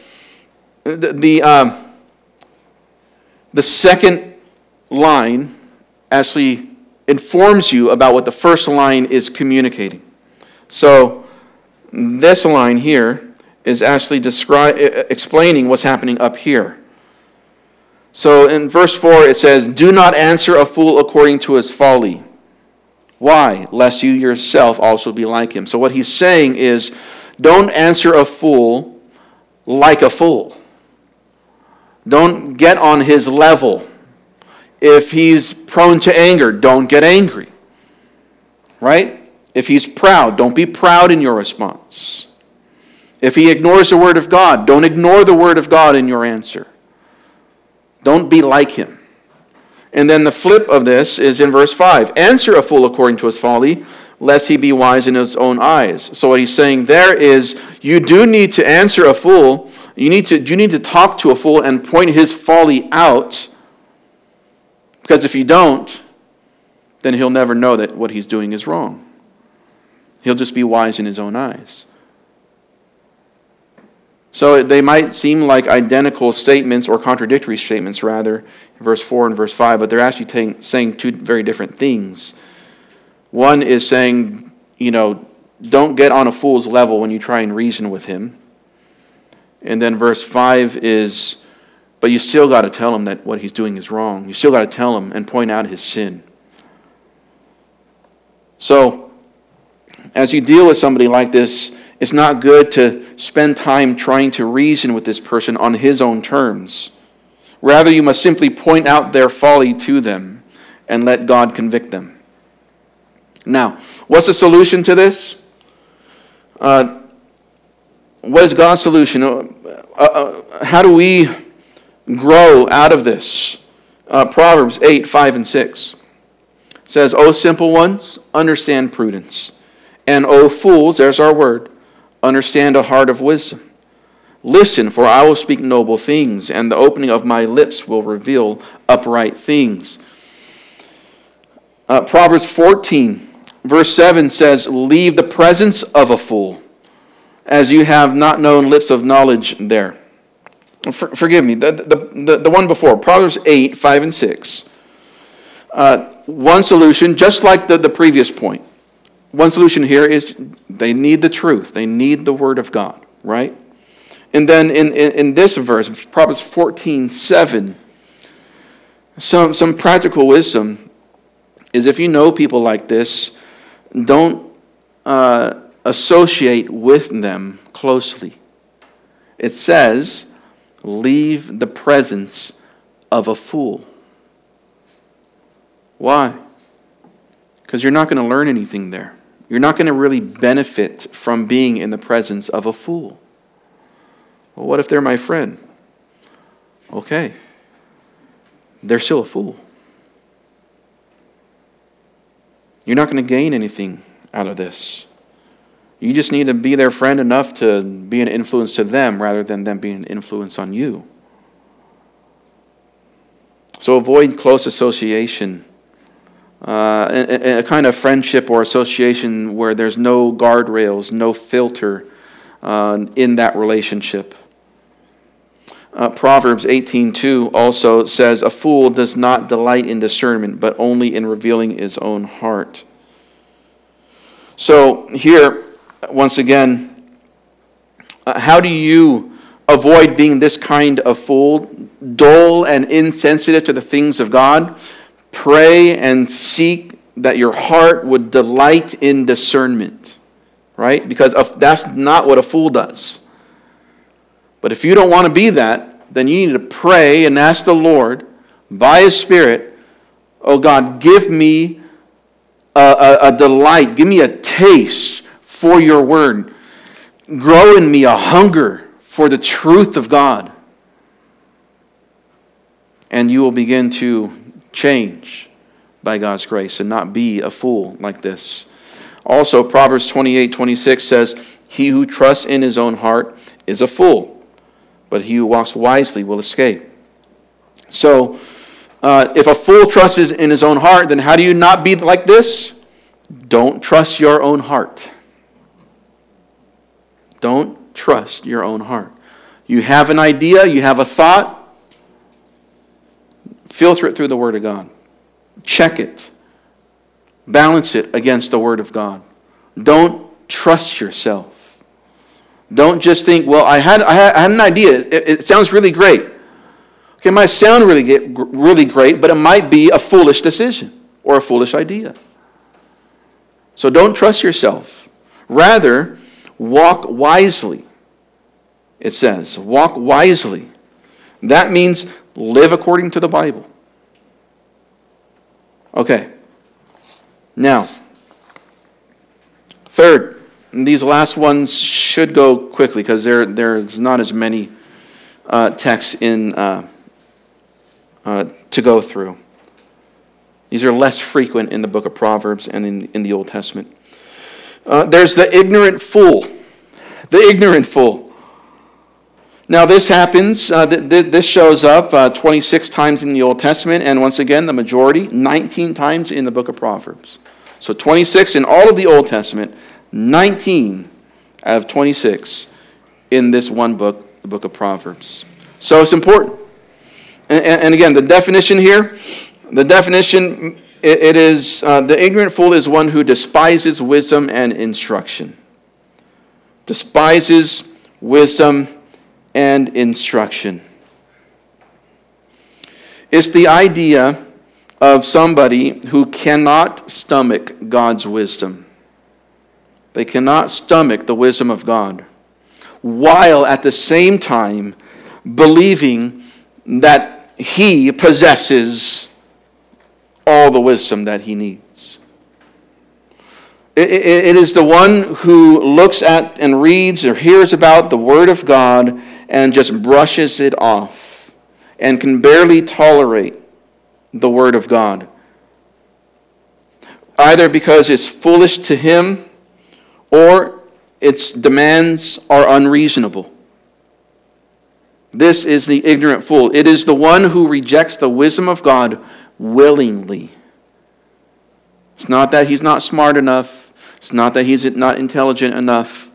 the, the, um, the second line actually informs you about what the first line is communicating. So, this line here is actually descri- explaining what's happening up here. So in verse 4, it says, Do not answer a fool according to his folly. Why? Lest you yourself also be like him. So what he's saying is, don't answer a fool like a fool. Don't get on his level. If he's prone to anger, don't get angry. Right? If he's proud, don't be proud in your response. If he ignores the word of God, don't ignore the word of God in your answer. Don't be like him. And then the flip of this is in verse 5 Answer a fool according to his folly, lest he be wise in his own eyes. So what he's saying there is you do need to answer a fool. You need to, you need to talk to a fool and point his folly out. Because if you don't, then he'll never know that what he's doing is wrong. He'll just be wise in his own eyes. So they might seem like identical statements or contradictory statements, rather, verse 4 and verse 5, but they're actually t- saying two very different things. One is saying, you know, don't get on a fool's level when you try and reason with him. And then verse 5 is, but you still got to tell him that what he's doing is wrong. You still got to tell him and point out his sin. So, as you deal with somebody like this, it's not good to spend time trying to reason with this person on his own terms. Rather, you must simply point out their folly to them and let God convict them. Now, what's the solution to this? Uh, what is God's solution? Uh, uh, uh how do we grow out of this? Uh, Proverbs 8, 5, and 6 says, O simple ones, understand prudence. And O fools, there's our word, understand a heart of wisdom. Listen, for I will speak noble things, and the opening of my lips will reveal upright things. Uh, Proverbs 14, verse 7 says, Leave the presence of a fool, as you have not known lips of knowledge there. For, forgive me, the, the, the, the, one before, Proverbs 8, 5, and 6. Uh, one solution, just like the, the previous point, one solution here is they need the truth. They need the Word of God, right? And then in, in, in this verse, Proverbs 14 7, some, some practical wisdom is if you know people like this, don't uh, associate with them closely. It says, leave the presence of a fool. Why? Because you're not going to learn anything there. You're not going to really benefit from being in the presence of a fool. Well, what if they're my friend? Okay. They're still a fool. You're not going to gain anything out of this. You just need to be their friend enough to be an influence to them rather than them being an influence on you. So avoid close association uh, a, a, kind of friendship or association where there's no guardrails, no filter uh, in that relationship. Uh, Proverbs 18:2 also says, "A fool does not delight in discernment, but only in revealing his own heart." So here, once again, uh, how do you avoid being this kind of fool, dull and insensitive to the things of God? Pray and seek that your heart would delight in discernment, right? Because that's not what a fool does. But if you don't want to be that, then you need to pray and ask the Lord by His Spirit, oh God, give me a, a, a delight, give me a taste for your word. Grow in me a hunger for the truth of God. And you will begin to change by God's grace and not be a fool like this. Also, Proverbs 28 26 says, He who trusts in his own heart is a fool, but he who walks wisely will escape. So, uh, if a fool trusts in his own heart, then how do you not be like this? Don't trust your own heart. Don't trust your own heart. You have an idea, you have a thought, Filter it through the Word of God. Check it. Balance it against the Word of God. Don't trust yourself. Don't just think, well, I had, I had, an idea. It, it sounds really great. Okay, it might sound really, really great, but it might be a foolish decision or a foolish idea. So don't trust yourself. Rather, walk wisely. It says, walk wisely. That means live according to the Bible. Okay. Now, third, these last ones should go quickly because there, there's not as many uh, texts in, uh, uh, to go through. These are less frequent in the book of Proverbs and in, in the Old Testament. Uh, there's the ignorant fool. The ignorant fool. Now, this happens, uh, th- th- this shows up uh, 26 times in the Old Testament, and once again, the majority, 19 times in the book of Proverbs. So 26 in all of the Old Testament, 19 out of 26 in this one book, the book of Proverbs. So it's important. And, and again, the definition here the definition it, it is uh, the ignorant fool is one who despises wisdom and instruction. Despises wisdom and instruction. It's the idea of somebody who cannot stomach God's wisdom. They cannot stomach the wisdom of God, while at the same time believing that He possesses all the wisdom that He needs. It, is the one who looks at and reads or hears about the Word of God and just brushes it off and can barely tolerate the Word of God. Either because it's foolish to him or its demands are unreasonable. This is the ignorant fool. It is the one who rejects the wisdom of God willingly. It's not that he's not smart enough, it's not that he's not intelligent enough.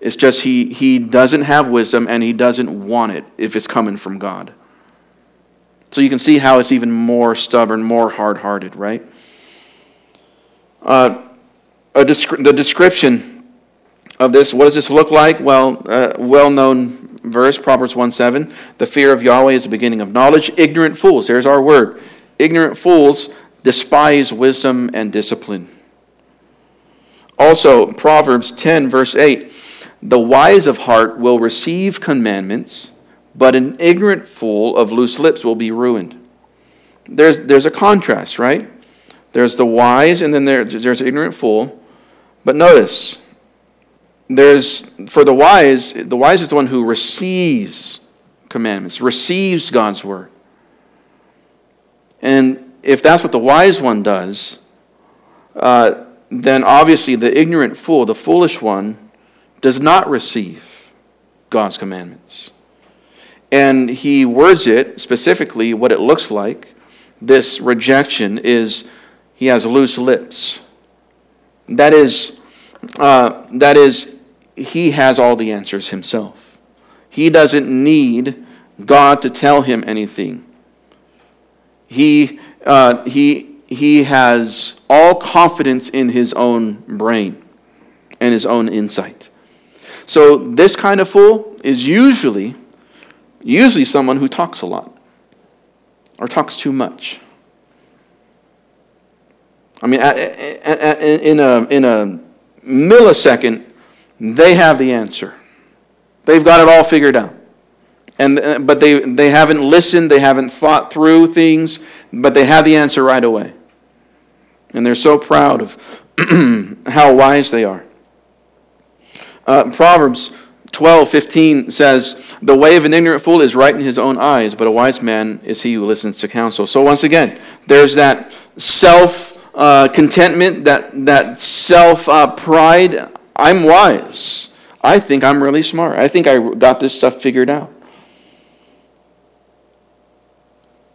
It's just he, he doesn't have wisdom and he doesn't want it if it's coming from God. So you can see how it's even more stubborn, more hard hearted, right? Uh, descri- the description of this, what does this look like? Well, uh, well known verse, Proverbs 1 7. The fear of Yahweh is the beginning of knowledge. Ignorant fools, there's our word. Ignorant fools despise wisdom and discipline. Also, Proverbs 10, verse 8. The wise of heart will receive commandments but an ignorant fool of loose lips will be ruined. There's, there's a contrast, right? There's the wise, and then there, there's an ignorant fool. But notice, there's for the wise, the wise is the one who receives commandments, receives God's word. And if that's what the wise one does, uh, then obviously the ignorant fool, the foolish one, does not receive God's commandments. And he words it specifically what it looks like. This rejection is he has loose lips. That is, uh, that is, he has all the answers himself. He doesn't need God to tell him anything. He, uh, he, he has all confidence in his own brain and his own insight. So, this kind of fool is usually Usually, someone who talks a lot or talks too much. I mean, in a, in a millisecond, they have the answer. They've got it all figured out. And, uh, but they, they haven't listened, they haven't thought through things, but they have the answer right away. And they're so proud of how wise they are. Uh, Proverbs 12, 15 says, The way of an ignorant fool is right in his own eyes, but a wise man is he who listens to counsel. So, once again, there's that self uh, contentment, that, that self uh, pride. I'm wise. I think I'm really smart. I think I got this stuff figured out.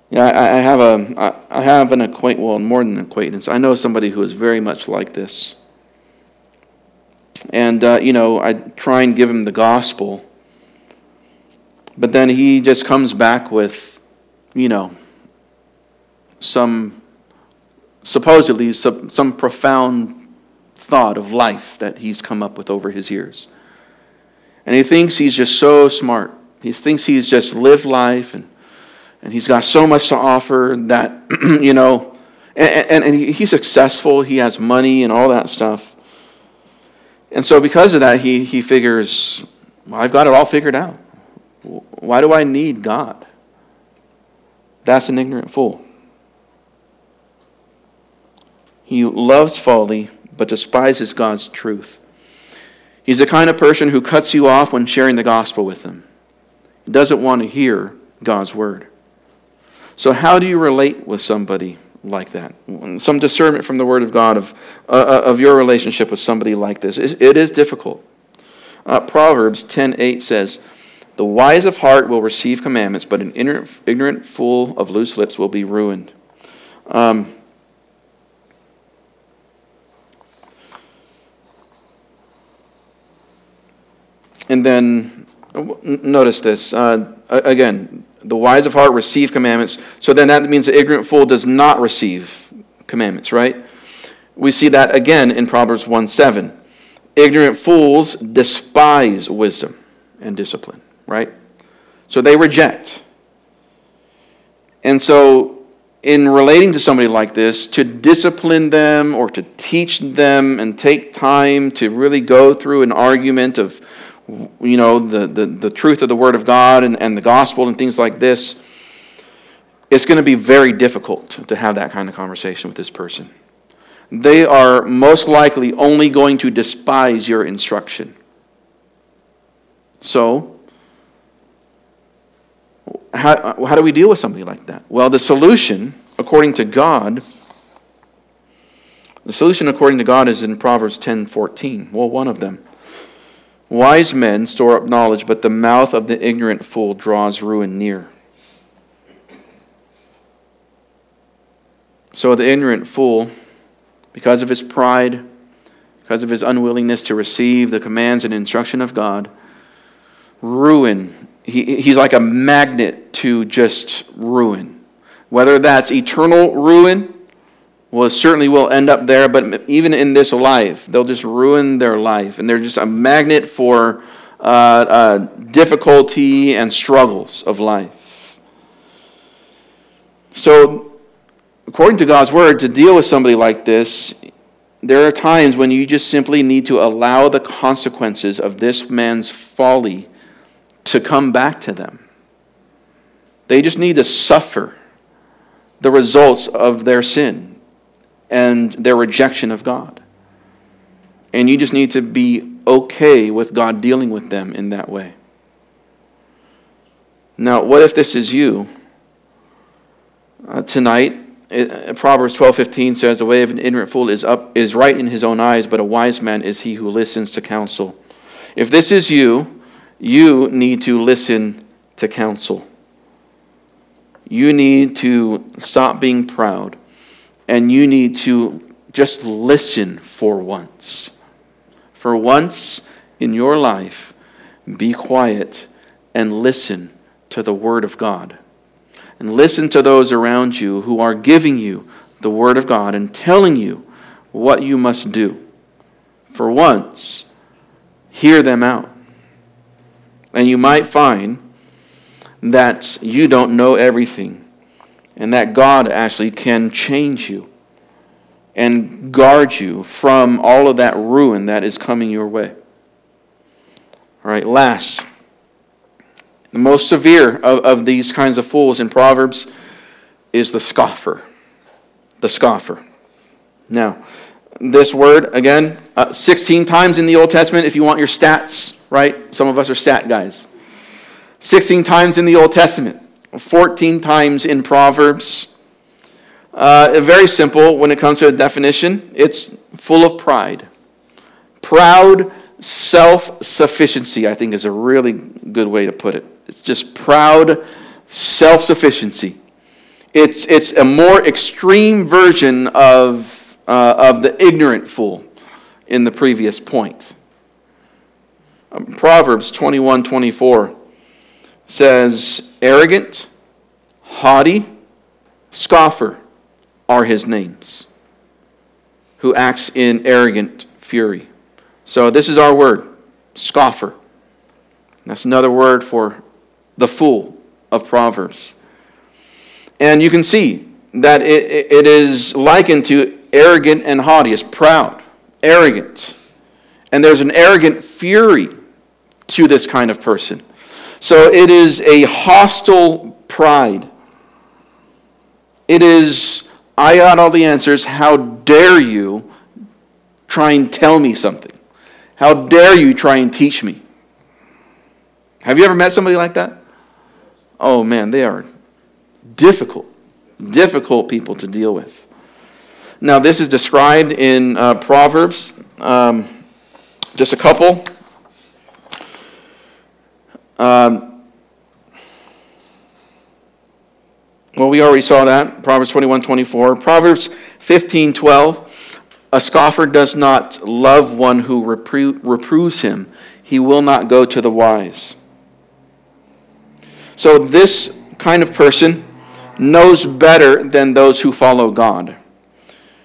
Yeah, I, I have a, I have an acquaintance, well, more than an acquaintance. I know somebody who is very much like this. And, uh, you know, I try and give him the gospel. But then he just comes back with, you know, some, supposedly, some, some profound thought of life that he's come up with over his years. And he thinks he's just so smart. He thinks he's just lived life and, and he's got so much to offer that, you know, and, and, and he's successful, he has money and all that stuff. And so, because of that, he, he figures, well, I've got it all figured out. Why do I need God? That's an ignorant fool. He loves folly, but despises God's truth. He's the kind of person who cuts you off when sharing the gospel with them. He doesn't want to hear God's word. So, how do you relate with somebody like that? Some discernment from the Word of God of, uh, uh of your relationship with somebody like this. It is difficult. Uh, Proverbs 10:8 says, "The wise of heart will receive commandments, but an ignorant, ignorant fool of loose lips will be ruined." Um, and then notice this uh, again the wise of heart receive commandments. So then that means the ignorant fool does not receive commandments, right? We see that again in Proverbs 1 7. Ignorant fools despise wisdom and discipline, right? So they reject. And so, in relating to somebody like this, to discipline them or to teach them and take time to really go through an argument of you know, the, the, the truth of the Word of God and, and the gospel and things like this, it's going to be very difficult to have that kind of conversation with this person. They are most likely only going to despise your instruction. So, how, how do we deal with somebody like that? Well, the solution, according to God, the solution according to God is in Proverbs 10 14. Well, one of them. Wise men store up knowledge, but the mouth of the ignorant fool draws ruin near. So the ignorant fool, because of his pride, because of his unwillingness to receive the commands and instruction of God, ruin. He, he's like a magnet to just ruin. Whether that's eternal ruin well, certainly will end up there, but even in this life, they'll just ruin their life. And they're just a magnet for uh, uh, difficulty and struggles of life. So, according to God's word, to deal with somebody like this, there are times when you just simply need to allow the consequences of this man's folly to come back to them. They just need to suffer the results of their sin and their rejection of God. And you just need to be okay with God dealing with them in that way. Now, what if this is you? Uh, tonight, it, uh, Proverbs 12:15 says, "The way of an ignorant fool is up is right in his own eyes, but a wise man is he who listens to counsel." If this is you, you need to listen to counsel. You need to stop being proud and you need to just listen for once. For once in your life, be quiet and listen to the Word of God. And listen to those around you who are giving you the Word of God and telling you what you must do. For once, hear them out. And you might find that you don't know everything and that God actually can change you and guard you from all of that ruin that is coming your way. All right, last. The most severe of, of these kinds of fools in Proverbs is the scoffer. The scoffer. Now, this word, again, uh, 16 times in the Old Testament if you want your stats, right? Some of us are stat guys. 16 times in the Old Testament. 14 times in Proverbs. Uh, very simple when it comes to a definition it's full of pride. Proud self sufficiency, I think, is a really good way to put it. It's just proud self sufficiency. It's, it's a more extreme version of, uh, of the ignorant fool in the previous point. Um, Proverbs 21 24 says, arrogant, haughty, scoffer are his names, who acts in arrogant fury. So this is our word, scoffer. That's another word for the fool of Proverbs. And you can see that it, it is likened to arrogant and haughty. It's proud, arrogant. And there's an arrogant fury to this kind of person. So it is a hostile pride. It is, I got all the answers. How dare you try and tell me something? How dare you try and teach me? Have you ever met somebody like that? Oh man, they are difficult, difficult people to deal with. Now, this is described in uh, Proverbs, um, just a couple. Um, well, we already saw that. Proverbs 21 24. Proverbs 15 12. A scoffer does not love one who repro- reproves him, he will not go to the wise. So, this kind of person knows better than those who follow God.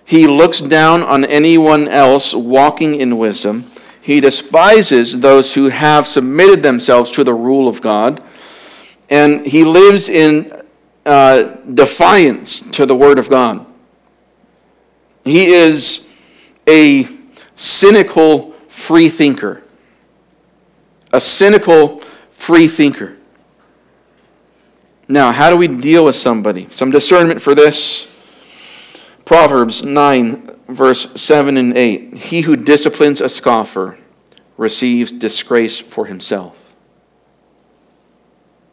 He looks down on anyone else walking in wisdom. He despises those who have submitted themselves to the rule of God. And he lives in uh, defiance to the word of God. He is a cynical free thinker. A cynical free thinker. Now, how do we deal with somebody? Some discernment for this. Proverbs 9, verse 7 and 8. He who disciplines a scoffer receives disgrace for himself.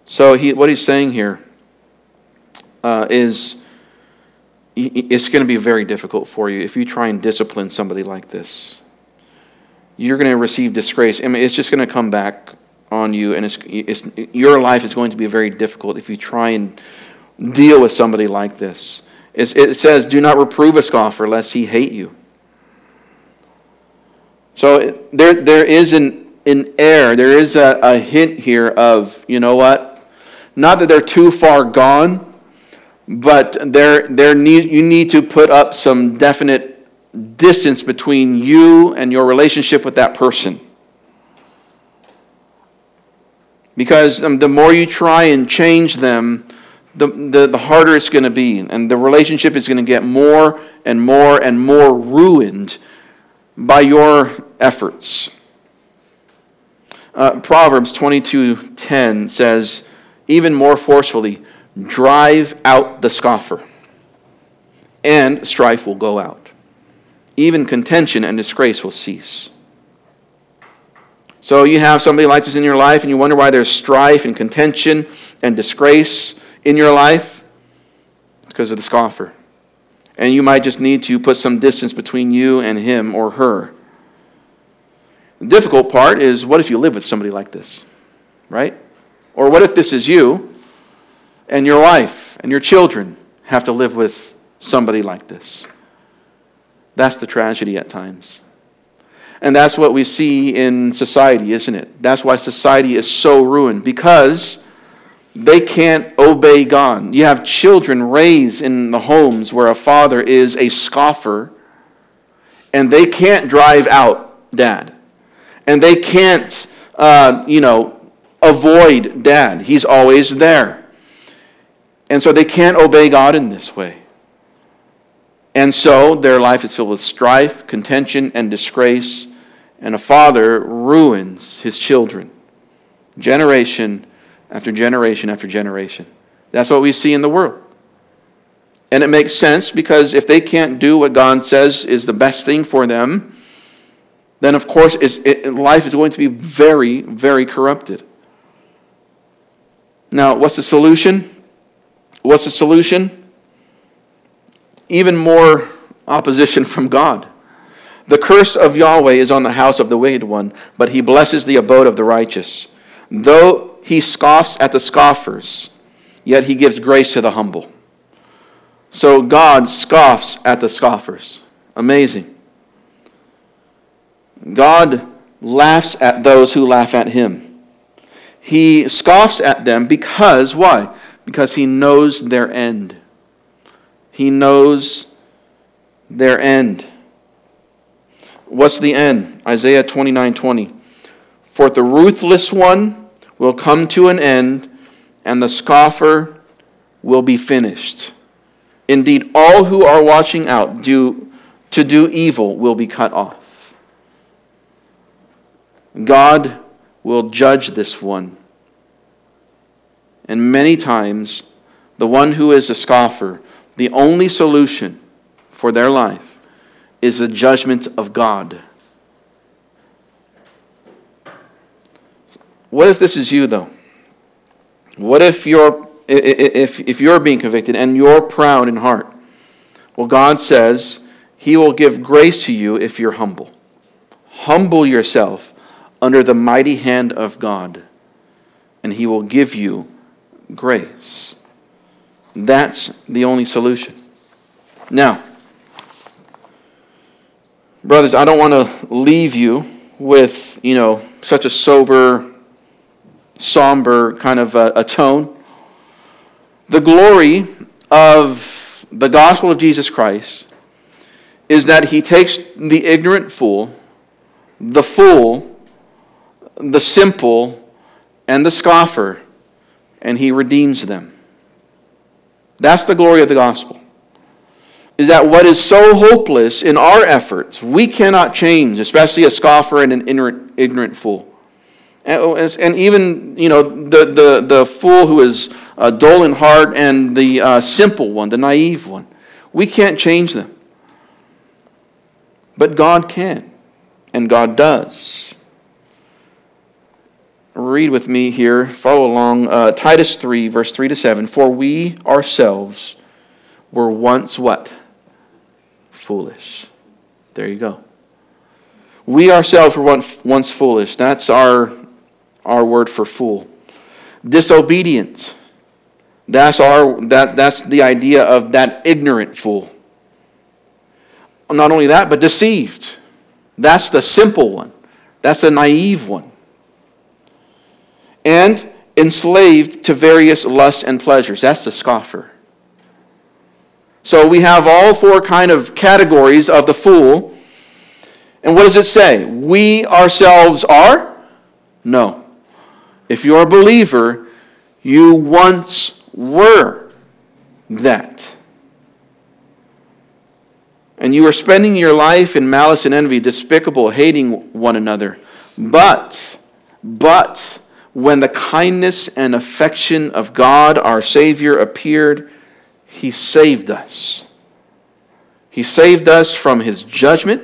So, he, what he's saying here uh, is it's going to be very difficult for you if you try and discipline somebody like this. You're going to receive disgrace. I mean, it's just going to come back on you, and it's, it's, your life is going to be very difficult if you try and deal with somebody like this. It says, Do not reprove a scoffer, lest he hate you. So there, there is an, an air, there is a, a hint here of, you know what? Not that they're too far gone, but there, there need, you need to put up some definite distance between you and your relationship with that person. Because um, the more you try and change them, the, the, the harder it's going to be. And the relationship is going to get more and more and more ruined by your efforts. Uh, Proverbs 22:10 says, even more forcefully, drive out the scoffer, and strife will go out. Even contention and disgrace will cease. So you have somebody like this in your life, and you wonder why there's strife and contention and disgrace in your life? Because of the scoffer. And you might just need to put some distance between you and him or her. The difficult part is what if you live with somebody like this, right? Or what if this is you and your wife and your children have to live with somebody like this? That's the tragedy at times. And that's what we see in society, isn't it? That's why society is so ruined because they can't obey God. You have children raised in the homes where a father is a scoffer and they can't drive out dad. And they can't, uh, you know, avoid dad. He's always there. And so they can't obey God in this way. And so their life is filled with strife, contention, and disgrace. And a father ruins his children generation after generation after generation. That's what we see in the world. And it makes sense because if they can't do what God says is the best thing for them, then of course it, life is going to be very, very corrupted. Now, what's the solution? What's the solution? Even more opposition from God. The curse of Yahweh is on the house of the wicked one, but he blesses the abode of the righteous. Though he scoffs at the scoffers, yet he gives grace to the humble. So God scoffs at the scoffers. Amazing. God laughs at those who laugh at him. He scoffs at them because, why? Because he knows their end. He knows their end. What's the end? Isaiah 29 20. For the ruthless one will come to an end, and the scoffer will be finished. Indeed, all who are watching out do, to do evil will be cut off. God will judge this one. And many times, the one who is a scoffer, the only solution for their life is the judgment of God. What if this is you, though? What if you're, if, if you're being convicted and you're proud in heart? Well, God says He will give grace to you if you're humble. Humble yourself under the mighty hand of God, and He will give you grace. That's the only solution. Now, brothers, I don't want to leave you with, you know, such a sober somber kind of a, a tone. The glory of the gospel of Jesus Christ is that he takes the ignorant fool, the fool, the simple, and the scoffer, and he redeems them. That's the glory of the gospel. Is that what is so hopeless in our efforts, we cannot change, especially a scoffer and an ignorant fool. And, and even, you know, the, the, the fool who is uh, dull in heart and the uh, simple one, the naive one. We can't change them. But God can, and God does. Read with me here, follow along. Uh, Titus 3, verse 3 to 7. For we ourselves were once what? Foolish. There you go. We ourselves were once foolish. That's our our word for fool. Disobedience. That's, our, that, that's the idea of that ignorant fool. Not only that, but deceived. That's the simple one. That's the naive one. And enslaved to various lusts and pleasures. That's the scoffer. So we have all four kind of categories of the fool. And what does it say? We ourselves are? No. If you're a believer, you once were that. And you are spending your life in malice and envy, despicable, hating one another. But, but, when the kindness and affection of God, our Savior, appeared, He saved us. He saved us from His judgment,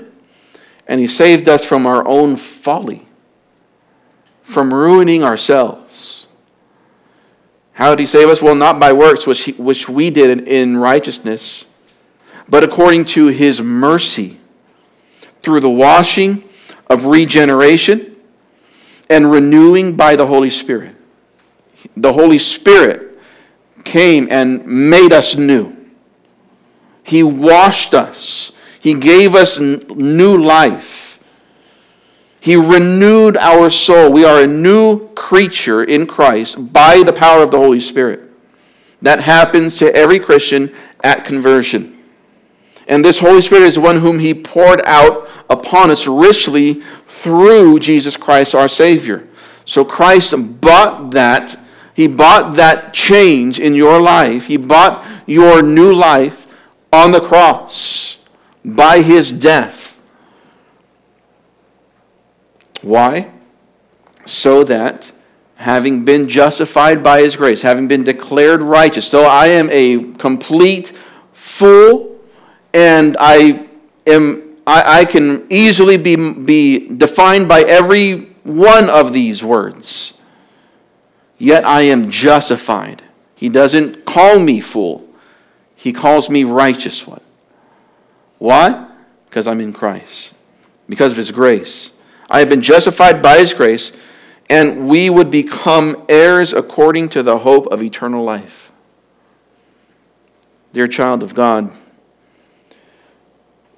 and He saved us from our own folly from ruining ourselves. How did he save us? Well, not by works which, he, which we did in righteousness, but according to his mercy, through the washing of regeneration and renewing by the Holy Spirit. The Holy Spirit came and made us new. He washed us. He gave us new life. He renewed our soul. We are a new creature in Christ by the power of the Holy Spirit. That happens to every Christian at conversion. And this Holy Spirit is one whom He poured out upon us richly through Jesus Christ our Savior. So Christ bought that. He bought that change in your life. He bought your new life on the cross by His death. Why? So that having been justified by his grace, having been declared righteous, so I am a complete fool and I am I, I can easily be, be defined by every one of these words. Yet I am justified. He doesn't call me fool. He calls me righteous one. Why? Because I'm in Christ. Because of his grace. I have been justified by his grace, and we would become heirs according to the hope of eternal life. Dear child of God,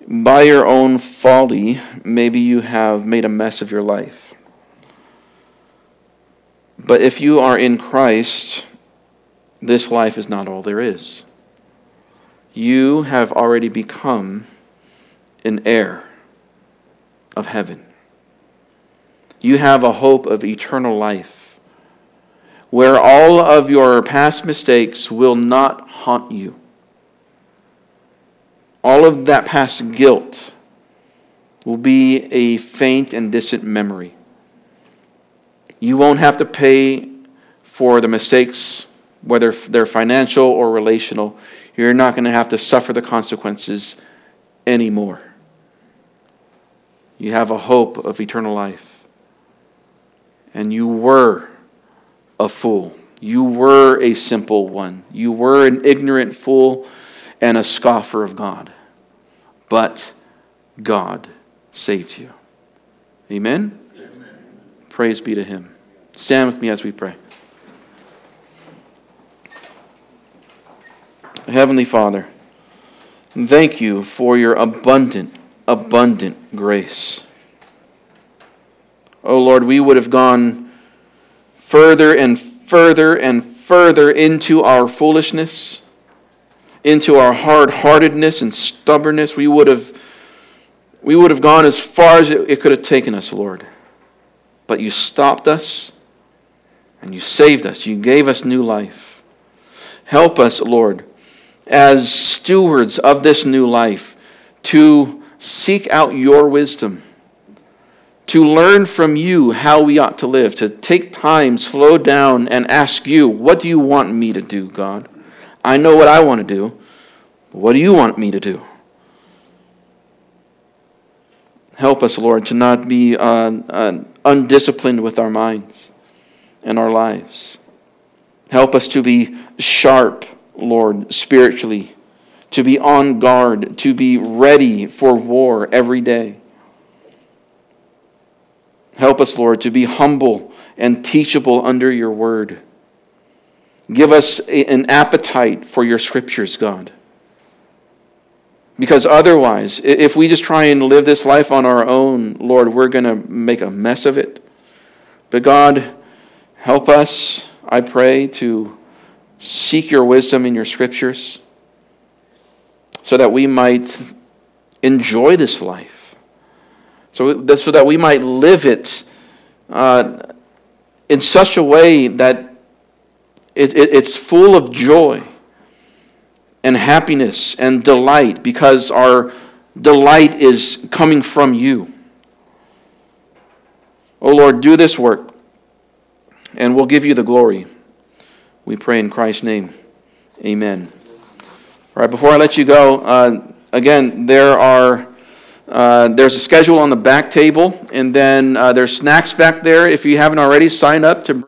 by your own folly, maybe you have made a mess of your life. But if you are in Christ, this life is not all there is. You have already become an heir of heaven you have a hope of eternal life. where all of your past mistakes will not haunt you. All of that past guilt will be a faint and distant memory. You won't have to pay for the mistakes, whether they're financial or relational. You're not going to have to suffer the consequences anymore. You have a hope of eternal life. And you were a fool. You were a simple one. You were an ignorant fool and a scoffer of God. But God saved you. Amen? Amen? Praise be to Him. Stand with me as we pray. Heavenly Father, thank you for your abundant, abundant grace. Oh Lord, we would have gone further and further and further into our foolishness, into our hard heartedness and stubbornness. We would have, we would have gone as far as it, it could have taken us, Lord. But you stopped us and you saved us. You gave us new life. Help us, Lord, as stewards of this new life, to seek out your wisdom to learn from you how we ought to live, to take time, slow down, and ask you, What do you want me to do, God? I know what I want to do. but What do you want me to do? Help us, Lord, to not be uh, uh, undisciplined with our minds and our lives. Help us to be sharp, Lord, spiritually, to be on guard, to be ready for war every day. Help us, Lord, to be humble and teachable under your word. Give us an appetite for your scriptures, God. Because otherwise, if we just try and live this life on our own, Lord, we're going to make a mess of it. But God, help us, I pray, to seek your wisdom in your scriptures so that we might enjoy this life so, so that we might live it uh, in such a way that it, it, it's full of joy and happiness and delight because our delight is coming from you. Oh Lord, do this work and we'll give you the glory. We pray in Christ's name. Amen. All right, before I let you go, uh, again, there are. Uh, there's a schedule on the back table, and then uh, there's snacks back there. If you haven't already, sign up to.